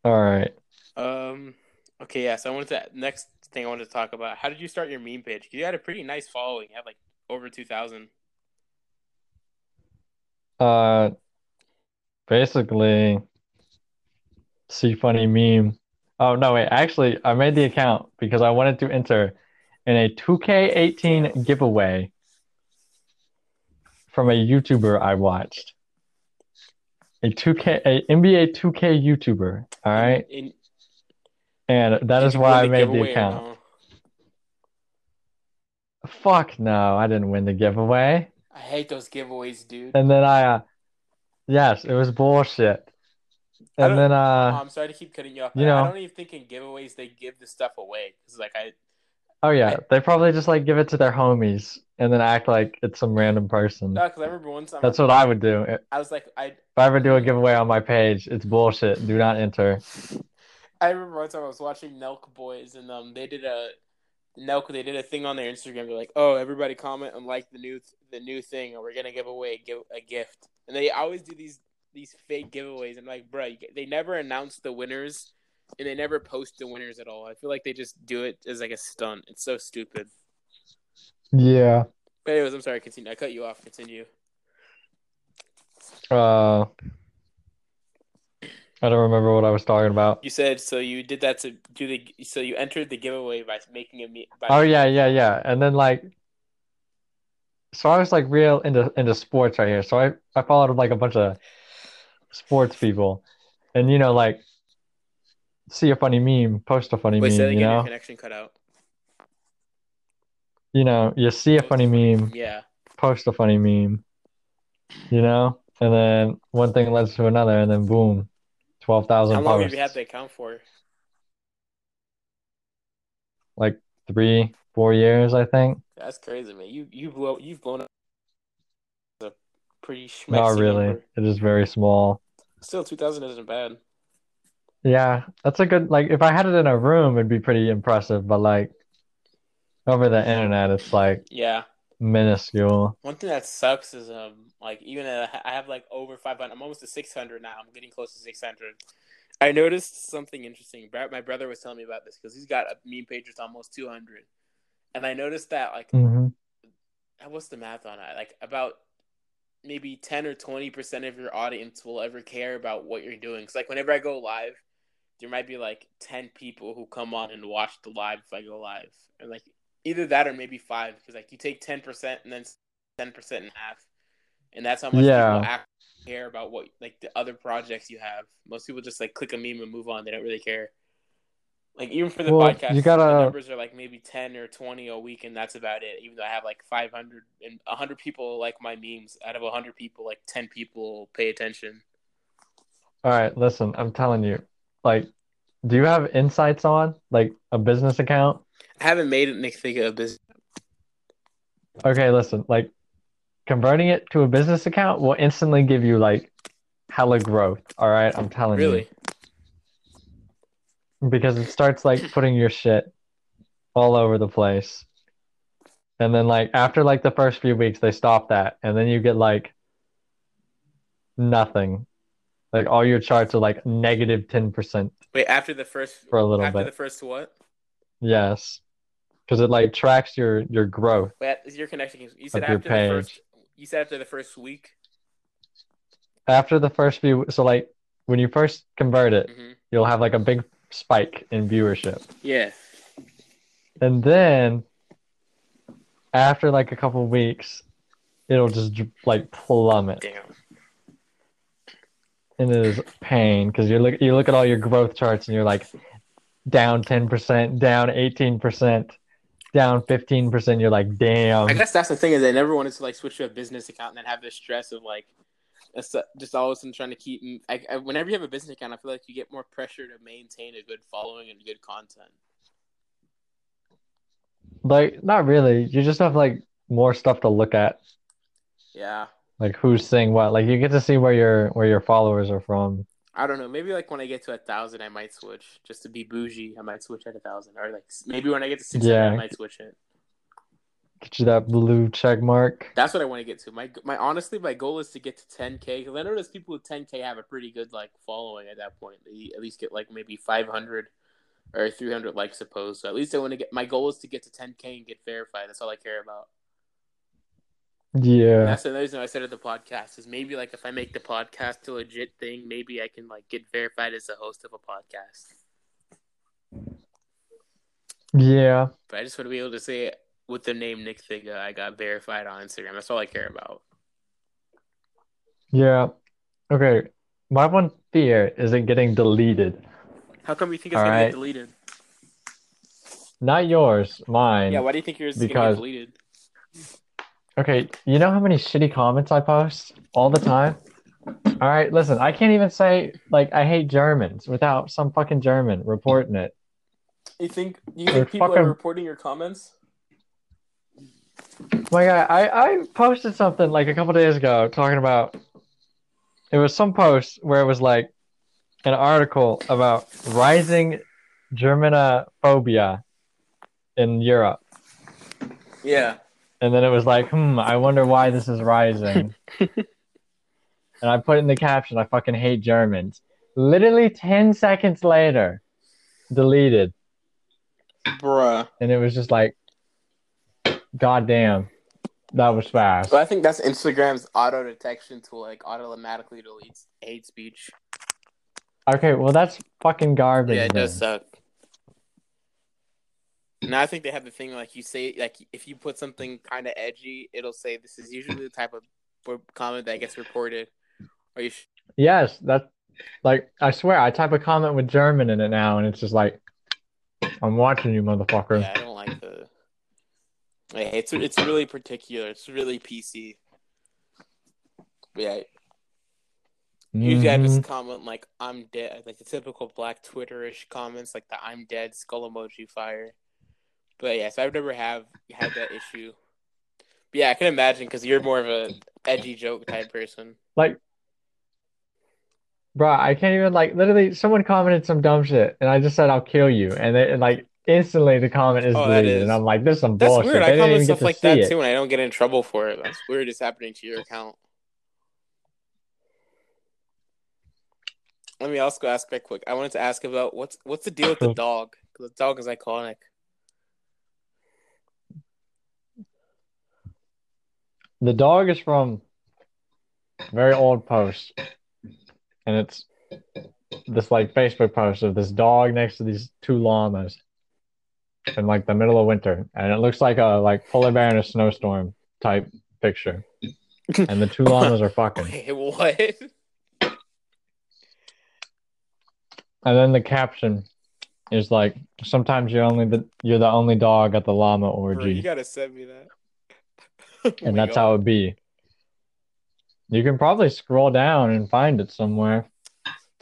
All right. Um. Okay, yeah. So I wanted to next thing I wanted to talk about. How did you start your meme page? You had a pretty nice following. You had like over two thousand. Uh, basically, see funny meme. Oh no, wait. Actually, I made the account because I wanted to enter in a 2K18 giveaway from a YouTuber I watched. A 2K, a NBA 2K YouTuber. All right, And, and that is why I made the account. no? Fuck no, I didn't win the giveaway. I hate those giveaways, dude. And then I, uh, yes, it was bullshit. And then, Oh, uh, I'm sorry to keep cutting you off. you know, I don't even think in giveaways they give the stuff away. Cause like I, oh yeah, I- they probably just like give it to their homies and then act like it's some random person. no, cause I remember time That's what I would do. I was like, I, If I ever do a giveaway on my page, it's bullshit. Do not enter. I remember one time I was watching Nelk Boys and um they did a Nelk they did a thing on their Instagram. They're like, oh, everybody comment and like the new the new thing, or we're gonna give away a, give, a gift. And they always do these these fake giveaways. I'm like, bro, they never announce the winners, and they never post the winners at all. I feel like they just do it as like a stunt. It's so stupid. Yeah. But anyways, I'm sorry. Continue. I cut you off. Continue. Uh, I don't remember what I was talking about. You said so. You did that to do the. So you entered the giveaway by making a me. By Oh yeah, yeah, yeah. And then like, so I was like real into into sports right here. So I I followed like a bunch of sports people, and you know like, see a funny meme, post a funny Wait, say that meme. You know, connection cut out. you know, you see a funny meme, Yeah. post a funny meme. You know, and then one thing leads to another, and then boom, twelve thousand How long have you had the account for? Like three, four years, I think. That's crazy, man. You you blow you've blown up a pretty Not really. number. It is very small. Still, two thousand isn't bad. Yeah, that's a good like if I had it in a room it'd be pretty impressive, but like over the internet it's like Yeah. Minuscule. One thing that sucks is um like even at, I have like over five hundred. I'm almost to six hundred now. I'm getting close to six hundred. I noticed something interesting. My brother was telling me about this because he's got a meme page that's almost two hundred, and I noticed that like hmm what's the math on it? Like about maybe ten or twenty percent of your audience will ever care about what you're doing. Cause like whenever I go live, there might be like ten people who come on and watch the live if I go live, and like either that or maybe five. Because like you take ten percent and then ten percent in half, and that's how much Yeah. people actually care about what like the other projects you have. Most people just like click a meme and move on. They don't really care. Like even for the Well, podcast, you the gotta- numbers are like maybe ten or twenty a week, and that's about it. Even though I have like 500 and 100 people like my memes, out of hundred people, like ten people pay attention. All right, listen, I'm telling you, like, do you have insights on like a business account? I haven't made it Nick think of business. Okay, listen, like converting it to a business account will instantly give you like hella growth. All right, I'm telling Really? you, because it starts like putting your shit all over the place, and then like after like the first few weeks, they stop that, and then you get like nothing. Like all your charts are like negative ten percent Wait, after the first for a little after bit. the first what? Yes, because it like tracks your your growth. Wait, you're connecting. You said after the first. You said after the first week. After the first few, so like when you first convert it, hmm you'll have like a big spike in viewership. Yeah. And then after like a couple weeks, it'll just like plummet. Damn. And it is pain because you look you look at all your growth charts and you're like down 10%, down 18%, down 15%. You're like, damn. I guess that's the thing is I never wanted to like switch to a business account and then have the stress of like uh, just all of a sudden trying to keep. I, I, whenever you have a business account, I feel like you get more pressure to maintain a good following and good content. Like, not really. You just have like more stuff to look at, Yeah, like who's saying what. Like you get to see where your where your followers are from. I don't know. Maybe like when I get to a thousand, I might switch just to be bougie. I might switch at a thousand, or like maybe when I get to six hundred, Yeah. I might switch it. Get you that blue check mark. That's what I want to get to. My my honestly, my goal is to get to 10k because I notice people with 10k have a pretty good like following at that point. They at least get like maybe 500 or 300 likes, suppose. So at least I want to get. My goal is to get to 10k and get verified. That's all I care about. And Yeah. that's another reason I started the podcast. Is maybe like if I make the podcast a legit thing, maybe I can like get verified as a host of a podcast. Yeah. But I just want to be able to say with the name Nick Thiga, I got verified on Instagram. That's all I care about. Yeah. Okay. My one fear is it getting deleted. How come you think it's All gonna right. get deleted? Not yours, mine. Yeah, why do you think yours is gonna Because- get deleted? Okay, you know how many shitty comments I post all the time? All right, listen, I can't even say like I hate Germans without some fucking German reporting it. You think you They're think people fucking- are reporting your comments? My guy, I, I posted something like a couple days ago talking about it was some post where it was like an article about rising Germanophobia in Europe. Yeah. And then it was like, hmm, I wonder why this is rising. and I put in the caption, I fucking hate Germans. Literally 10 seconds later, deleted. Bruh. And it was just like, God damn, that was fast. But I think that's Instagram's auto detection tool, like automatically deletes hate speech. Okay, well, that's fucking garbage. yeah, it does then. suck. Now I think they have the thing like you say like if you put something kind of edgy, it'll say this is usually the type of comment that gets reported. Or you sh- Yes, that, like, I swear, I type a comment with German in it now, and it's just like, I'm watching you, motherfucker. yeah, I don't like the. It's it's really particular. It's really PC. Yeah, Usually I Mhm. just comment like I'm dead, like the typical black Twitterish comments, like the I'm dead skull emoji fire. But yeah, so I've never have had that issue. But yeah, I can imagine because you're more of a edgy joke type person. Like, bro, I can't even like literally. Someone commented some dumb shit, and I just said I'll kill you, and they and, like instantly the comment is Oh, deleted, and I'm like, this is some That's bullshit. weird. I comment stuff like that it. too, and I don't get in trouble for it. That's weird. It's happening to your account. Let me also ask that quick. I wanted to ask about what's what's the deal with the dog? Because the dog is iconic. The dog is from a very old post, and it's this like Facebook post of this dog next to these two llamas in like the middle of winter, and it looks like a like polar bear in a snowstorm type picture, and the two llamas are fucking. Wait, what? And then the caption is like, "Sometimes you're only the you're the only dog at the llama Bro, you gotta send me that. and that's how it be. You can probably scroll down and find it somewhere.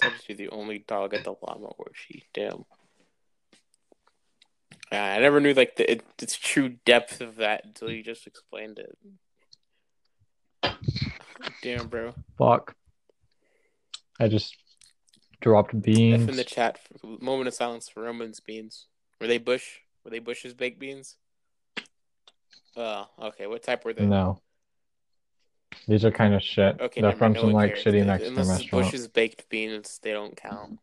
I'll just the only dog at the llama orgy. Damn. I never knew like the it, its true depth of that until you just explained it. Damn, bro. Fuck. I just dropped F beans. in the chat. Moment of silence for Roman's beans. Were they Bush? Were they Bush's baked beans? Oh, okay. What type were they? No. These are kind of shit. Okay, They're from some like cares. shitty Mexican Unless restaurant. Bush's baked beans, they don't count.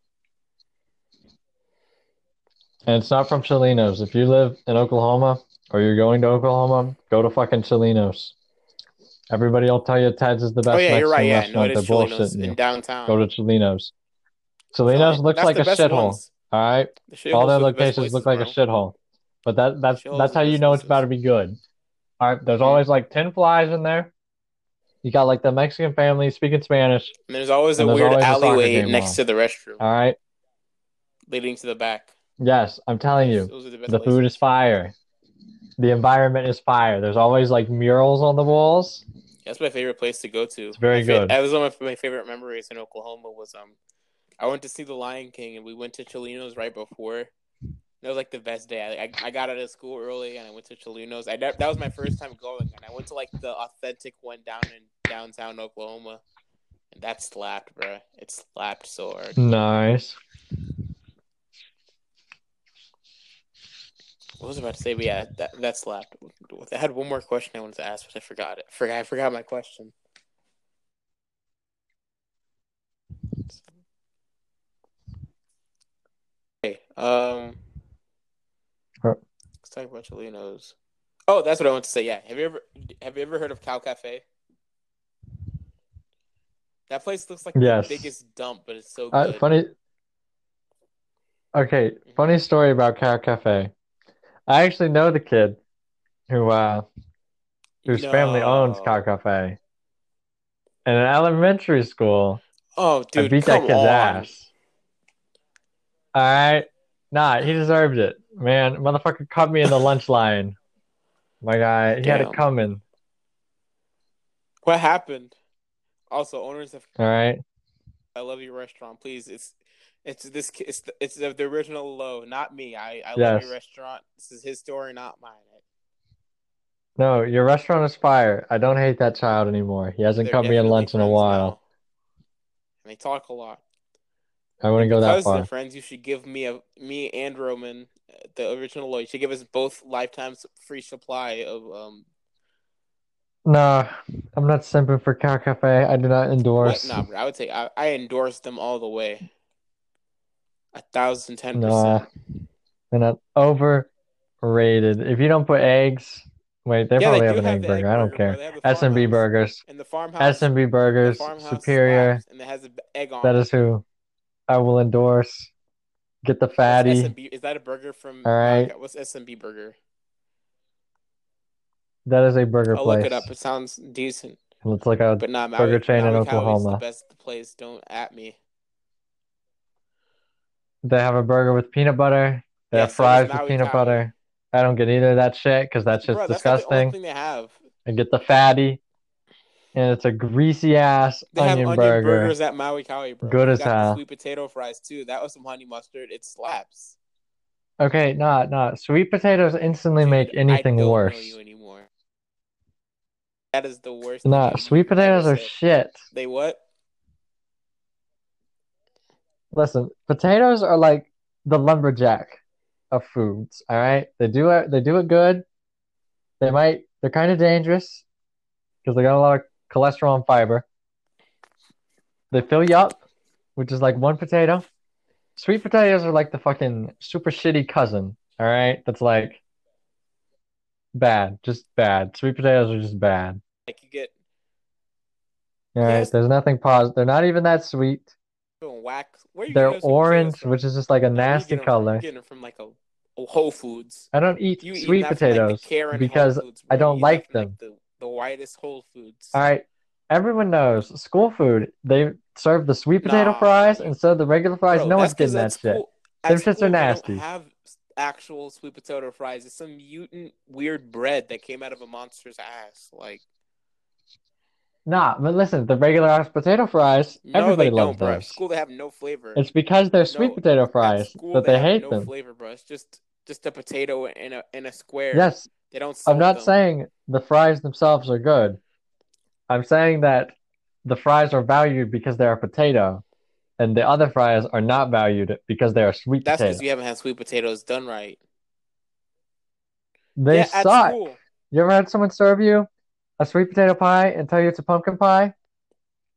And it's not from Chelino's. If you live in Oklahoma or you're going to Oklahoma, go to fucking Chelino's. Everybody will tell you Ted's is the best oh yeah, you're right. Yeah, no, it They're is in you. downtown. Go to Chelino's. So, looks like a shithole. All right. All their locations look like a shithole. But that that's that's how you know it's about to be good. All right. There's Mhm. always like 10 flies in there. You got like the Mexican family speaking Spanish. And there's always a there's weird always alleyway game next on. to the restroom, All right. leading to the back. Yes, I'm telling you. The The food is fire. The environment is fire. There's always like murals on the walls. That's my favorite place to go to. It's very My fa- good. That was one of my favorite memories in Oklahoma. Was um, I went to see The Lion King, and we went to Chelino's right before. That was like the best day. I, I, I got out of school early, and I went to Chelino's. I ne- that was my first time going, and I went to like the authentic one down in downtown Oklahoma, and that slapped, bro. It slapped so hard. Nice. What was I about to say? But yeah, that that slapped. I had one more question I wanted to ask, but I forgot it. Forgot I forgot my question. Okay. Um. Talk about Chelino's. Oh, that's what I want to say. Yeah. Have you ever have you ever heard of Cow Cafe? That place looks like Yes. the biggest dump, but it's so Uh, funny. Okay, funny story about Cow Cafe. I actually know the kid who uh whose family owns No. Cow Cafe. And in elementary school, Oh, I dude, beat that kid's on. ass. All right. Nah, he deserved it. Man, motherfucker cut me in the lunch line. My guy, he had it coming. What happened? Also, owners of All right. I love your restaurant. Please, it's it's this it's the, it's the, the original low, not me. I I love your restaurant. This is his story, not mine. No, your restaurant is fire. I don't hate that child anymore. He hasn't They're cut me in lunch in a while. now. And they talk a lot. I wouldn't go that because far. they're friends, you should give me a me and Roman, the original low. You should give us both lifetime s- free supply of um. Nah, I'm not simping for Cow Cafe. I do not endorse. Nah, bro, I would say I, I endorse them all the way. A thousand ten Nah, percent. they're not overrated. If you don't put eggs, wait, they Yeah, probably they have an have egg burger. egg I don't care. They have the S&B. Burgers. And the farmhouse. S&B Burgers, farmhouse superior. slaps, and it has an egg on That is who I will endorse. Get the fatty. S&B? Is that a burger from? All right. What's S&B burger? That is a burger I'll look it up. It sounds decent, It's like a but Maui, burger chain in Maui Cowie's the Oklahoma. best place. Don't at me. They have a burger with peanut butter. They Yeah, have so fries with peanut Cowie. butter. I don't get either of that shit because that's just Bro, that's not the only disgusting. thing they have. I get the fatty, and it's a greasy ass They have onion onion burger. burgers at Maui Cowie, bro. Good They as hell. sweet potato fries too. That was some honey mustard. It slaps. Okay, nah, nah. Sweet potatoes instantly Dude, make I anything worse. you anymore. That is the worst. Nah, sweet potatoes are shit. They what? Listen, potatoes are like the lumberjack of foods, all right? They do it, they do it good. They might, they're kind of dangerous because they got a lot of cholesterol and fiber. They fill you up, which is like one potato. Sweet potatoes are like the fucking super shitty cousin, all right? That's like bad, just bad. Sweet potatoes are just bad. Like you get All right, Yes. there's nothing positive. They're not even that sweet. doing whack. Where you They're getting those sweet potatoes orange, which is just like a nasty them from? color. Getting from like a, a Whole Foods. I don't eat You sweet that from, like, potatoes because I don't eat like them. the, the whitest Whole Foods. All right, everyone knows school food. They serve the sweet potato Nah, fries instead of the regular fries. Bro, no one's getting that shit. school- Them shits are they nasty. don't have actual sweet potato fries. It's some mutant weird bread that came out of a monster's ass. Like Nah, but listen, the regular ass potato fries, no, everybody loves bro. School they have no flavor. It's because they're sweet No, potato fries school that they have hate no them. flavor, bro. It's just just a potato in a in a square. Yes, They don't I'm not them. saying the fries themselves are good. I'm saying that the fries are valued because they are a potato, and the other fries are not valued because they are sweet potatoes. That's because you haven't had sweet potatoes done right. They yeah, suck. You ever had someone serve you a sweet potato pie and tell you it's a pumpkin pie?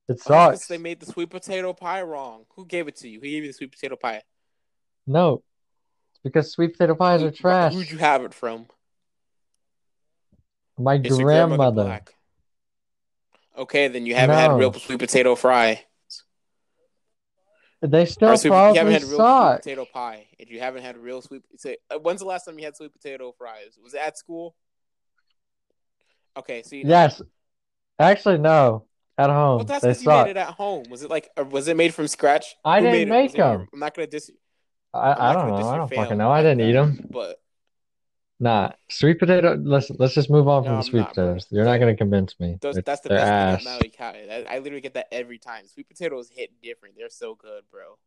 It Oh, sucks. they made the sweet potato pie wrong. Who gave it to you? Who gave you the sweet potato pie? No, it's because sweet potato pies Who- are trash. Who'd you have it from? My Is grandmother grandmother. black? Okay, then you haven't had real sweet potato fry. They still Or sweet, you probably haven't had real suck. sweet potato pie. If you haven't had real sweet, say, uh, when's the last time you had sweet potato fries? Was it at school? Okay, so you. Yes. Actually, no. At home, Well, that's they because you made suck. it at home. Was it like, or was it made from scratch? I didn't made it? make Was it your- them. I'm not gonna dis. I, I'm I not don't gonna know. diss I your don't fucking know. I like didn't eat them. But Nah, sweet potato. Listen, let's just move on No, from the sweet not, bro. potatoes. You're not gonna convince me. those, that's the best ass. thing at Maui County. I, I literally get that every time. Sweet potatoes hit different. They're so good, bro.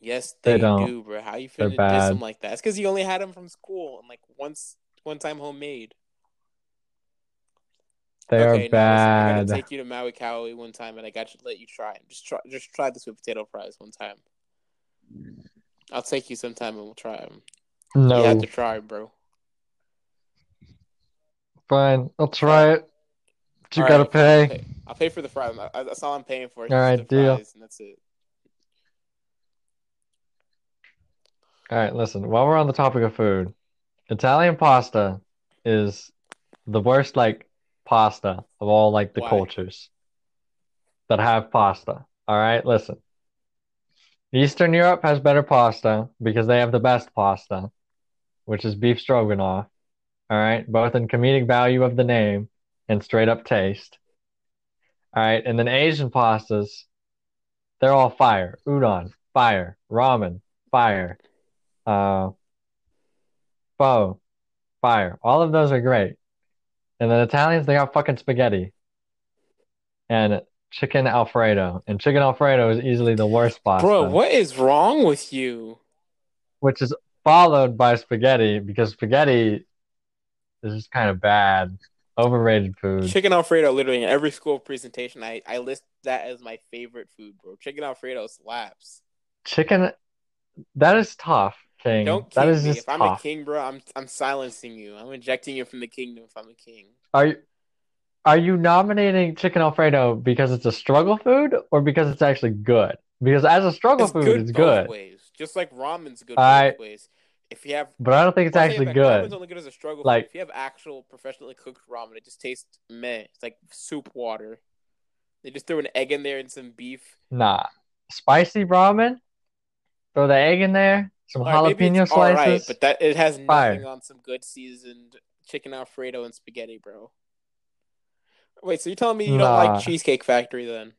Yes, They they, don't. do, bro. How you finna diss bad. them like that? It's because you only had them from school and like once, one time homemade. They okay, are now listen, I bad. gotta take you to Maui County one time, and I got to let you try 'em. Just try, just try the sweet potato fries one time. I'll take you sometime and we'll try them. You have to try bro. fine. I'll try it. But you All gotta right, pay. I'll pay. I'll pay for the fries. That's all I'm paying for. All right, deal. fries, and that's it. All right, listen. While we're on the topic of food, Italian pasta is the worst like pasta of all like the Why? cultures that have pasta. All right, listen. Eastern Europe has better pasta because they have the best pasta, which is beef stroganoff. All right, both in comedic value of the name and straight up taste. All right, and then Asian pastas, they're all fire. Udon, fire. Ramen, fire. Uh, pho, fire. All of those are great. And then Italians, they got fucking spaghetti and chicken Alfredo. And chicken Alfredo is easily the worst pasta, Bro, what is wrong with you? which is followed by spaghetti because spaghetti is just kind of bad, overrated food. Chicken Alfredo, literally in every school presentation, I, I list that as my favorite food, bro. Chicken Alfredo slaps. Chicken, that is tough, King. Don't That is me. just If I'm a king, bro, I'm I'm silencing you. I'm ejecting you from the kingdom if I'm a king. Are you, are you nominating chicken Alfredo because it's a struggle food or because it's actually good? Because as a struggle It's food, good it's both good, ways. Just like ramen's good I- both ways. If you have but I don't think it's I'll tell you actually good. Ramen's only good as a struggle Like- food. If you have actual professionally cooked ramen, it just tastes meh. It's like soup water. They just throw an egg in there and some beef. Nah, spicy ramen. Throw the egg in there, some All jalapeno right, slices. but that it has nothing on some good seasoned chicken alfredo and spaghetti, bro. Wait, so you're telling me you don't like Cheesecake Factory then?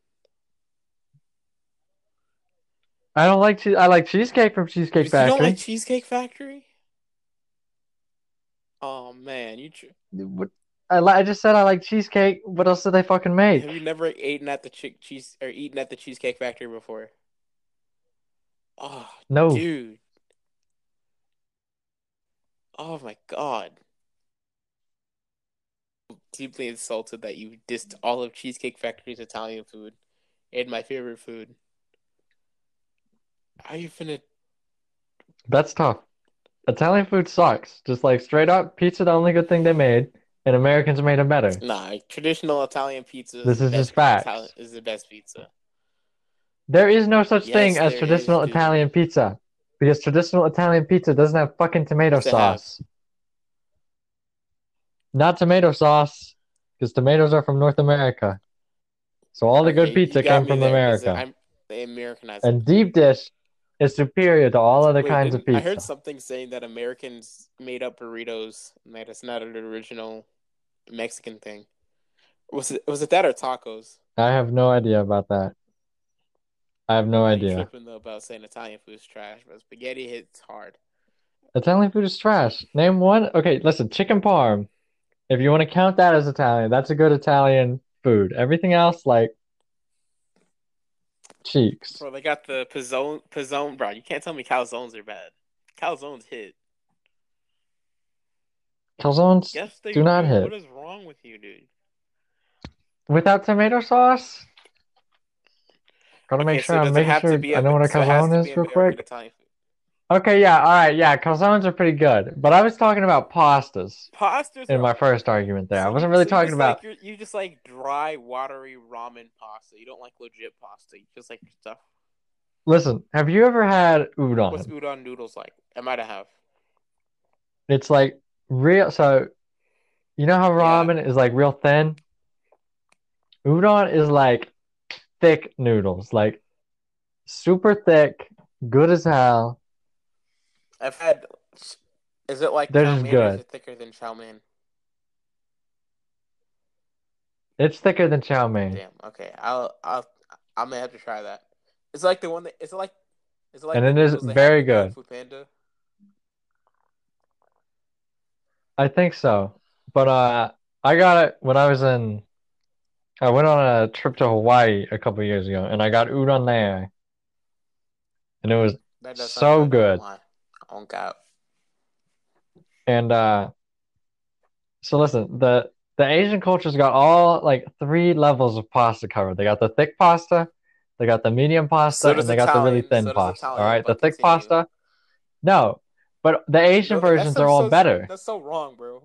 I don't like che- I like cheesecake from Cheesecake Factory. you don't like Cheesecake Factory? Oh man, you tr- What- I li- I just said I like cheesecake. What else did they fucking make? have you never eaten at the chick cheese or eaten at the Cheesecake Factory before? Oh, No. dude. Oh my god. I'm Deeply insulted that you dissed all of Cheesecake Factory's Italian food and my favorite food. How you finna That's tough. Italian food sucks. Just like straight up, pizza the only good thing they made, and Americans made it better. Nah, traditional Italian pizza This the is just. Italian- is the best pizza. There is no such Yes, thing as traditional is. Italian pizza because traditional Italian pizza doesn't have fucking tomato it have? sauce. Not tomato sauce because tomatoes are from North America. So all the Okay, good pizza came from there, America. I'm they Americanized. And deep dish is superior to all other Wait, kinds of pizza. I heard something saying that Americans made up burritos and that it's not an original Mexican thing. Was it was it that or tacos? I have no idea about that. I have no You idea. tripping though about saying Italian food is trash, but spaghetti hits hard. Italian food is trash. Name one. Okay, listen, chicken parm. If you want to count that as Italian, that's a good Italian food. Everything else, like cheeks. Bro, they got the pizzone pizzone, bro. You can't tell me calzones are bad. Calzones hit. Calzones Yes, they do not hit. What is wrong with you, dude? without tomato sauce. Gotta make sure so I'm making sure I know what a so it has to calzone be is real quick. Okay, yeah, all right, yeah, calzones are pretty good, but I was talking about pastas Pastas in are my first argument there. I So you- wasn't really so you talking just about. like, you're- just like dry, watery ramen pasta. You don't like legit pasta. You just like stuff. Listen, have you ever had udon? What's udon noodles like? I might have. It's like real. So, you know how Yeah. ramen is like real thin? Udon is like thick noodles, like super thick, good as hell. I've had. Is it like They're chow just mein or is good. it thicker than chow mein? It's thicker than chow mein. Damn. Okay. I'll. I'll. I'm gonna have to try that. It's like the one that. Is it like? Is it like? And the it is noodles they very good. Fu Panda? I think so. But uh I got it when I was in I went on a trip to Hawaii a couple years ago and I got udon there. And it was That does So good. I won't and uh so listen, the the Asian culture's got all like three levels of pasta covered. They got the thick pasta, they got the medium pasta, So and they got the really thin so pasta. Italian, All right, the thick continue. pasta. No, but the Asian that versions are all better. That's so wrong, bro.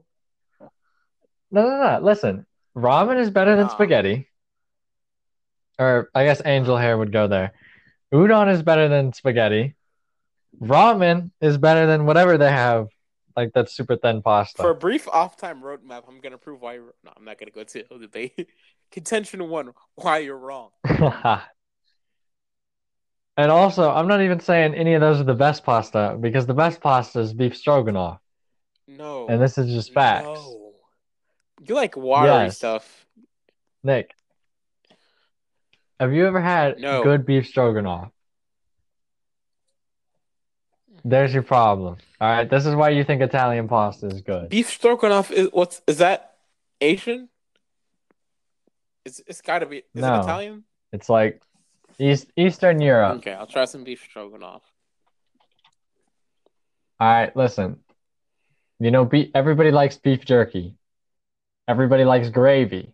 No, no, no. Listen, ramen is better than spaghetti. Or I guess angel hair would go there. Udon is better than spaghetti. Ramen is better than whatever they have, like that super thin pasta. For a brief off-time roadmap, I'm gonna prove why. You're... No, I'm not gonna go to the debate. Contention one: Why you're wrong. And also, I'm not even saying any of those are the best pasta because the best pasta is beef stroganoff. No. And this is just facts. No. You like watery Yes. stuff. Nick, have you ever had No. good beef stroganoff? There's your problem. All right, this is why you think Italian pasta is good. Beef stroganoff is what's is that Asian? It's it's gotta be. Is No. it Italian? It's like East Eastern Europe. Okay, I'll try some beef stroganoff. All right, listen. You know, be everybody likes beef jerky. Everybody likes gravy.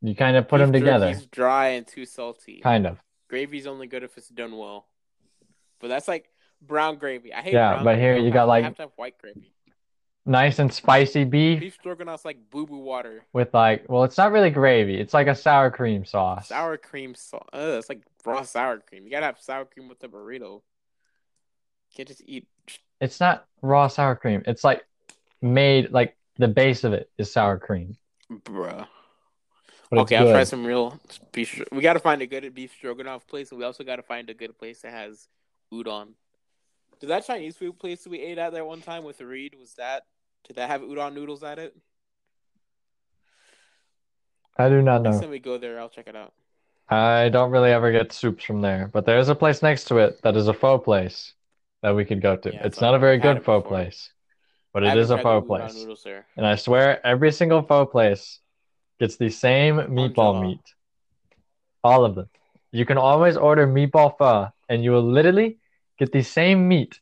You kind of put Beef them together, dry and too salty. kind of. Gravy's only good if it's done well. But that's like brown gravy. I hate Yeah, brown but here you got, like- have to have white gravy. Nice and spicy beef Beef stroganoff's like boo boo water. with like, well, it's not really gravy. It's like a sour cream sauce. Sour cream sauce. Ugh, it's like raw sour cream. You gotta have sour cream with the burrito. You can't just eat. It's not raw sour cream. It's like made like the base of it is sour cream. Bruh. But okay, I'll try some real beef. We gotta find a good beef stroganoff place, and we also gotta find a good place that has udon. Did that Chinese food place we ate at that one time with Reed? Was that? Did that have udon noodles at it? I do not know. Next know. time we go there, I'll check it out. I don't really ever get soups from there, but there's a place next to it that is a pho place that we could go to. Yeah, It's so not a very I've good pho before. place, but I it is a haven't tried the pho place. Noodles there. And I swear every single pho place gets the same meatball meat. All of them. You can always order meatball pho and you will literally get the same meat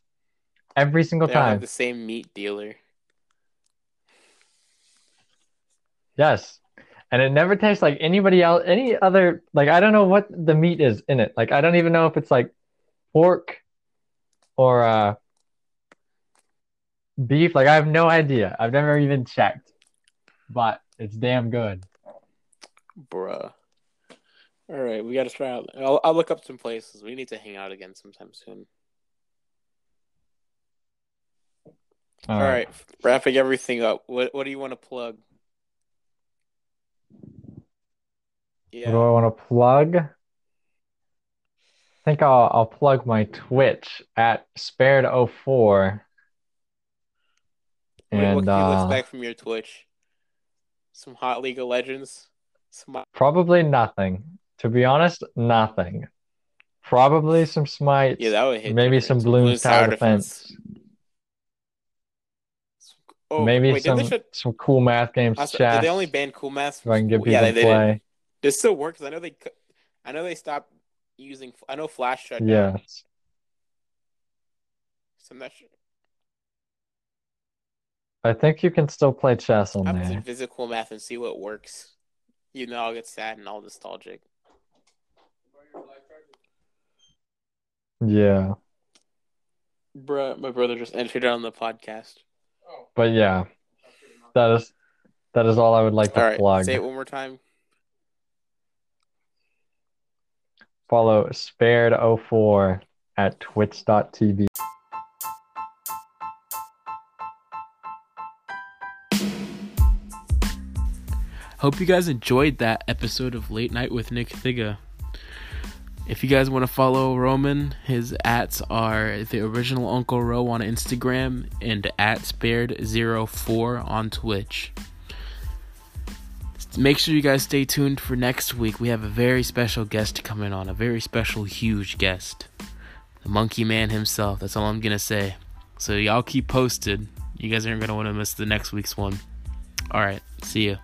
every single They all have time. the same meat dealer. Yes. And it never tastes like anybody else, any other, like, I don't know what the meat is in it. Like, I don't even know if it's like pork or uh, beef. Like, I have no idea. I've never even checked, but it's damn good. Bruh. All right, we got to try out. I'll, I'll look up some places. We need to hang out again sometime soon. All right, wrapping everything up. What what do you want to plug? Yeah, What do I want to plug? I think I'll I'll plug my Twitch at Spared04. what, what And can you uh, expect from your Twitch? Some hot League of Legends. Some probably nothing. To be honest, nothing. Probably some smites. yeah, that would hit. maybe different. some Bloons Tower Defense. Oh, Maybe wait, some did some cool math games I saw- Did they only ban cool math? so I can get people yeah, they, they did. play. Does it still work? Because I know they, I know they stopped using. I know Flash shut down. Yes. So I'm not sure. I think you can still play chess on I'm there. physical math and see what works. You know, I'll get sad and all nostalgic. Yeah. Bruh, my brother just entered on the podcast. But yeah, that is that is all I would like to All right, plug. say it one more time. Follow spared04 at twitch.tv. Hope you guys enjoyed that episode of Late Night with Nick Thiga. If you guys want to follow Roman, his ats are the original Uncle Ro on Instagram and at spared04 on Twitch. Make sure you guys stay tuned for next week. We have a very special guest coming on, a very special, huge guest. The Monkey Man himself. That's all I'm going to say. So, y'all keep posted. You guys aren't going to want to miss the next week's one. Alright, see ya.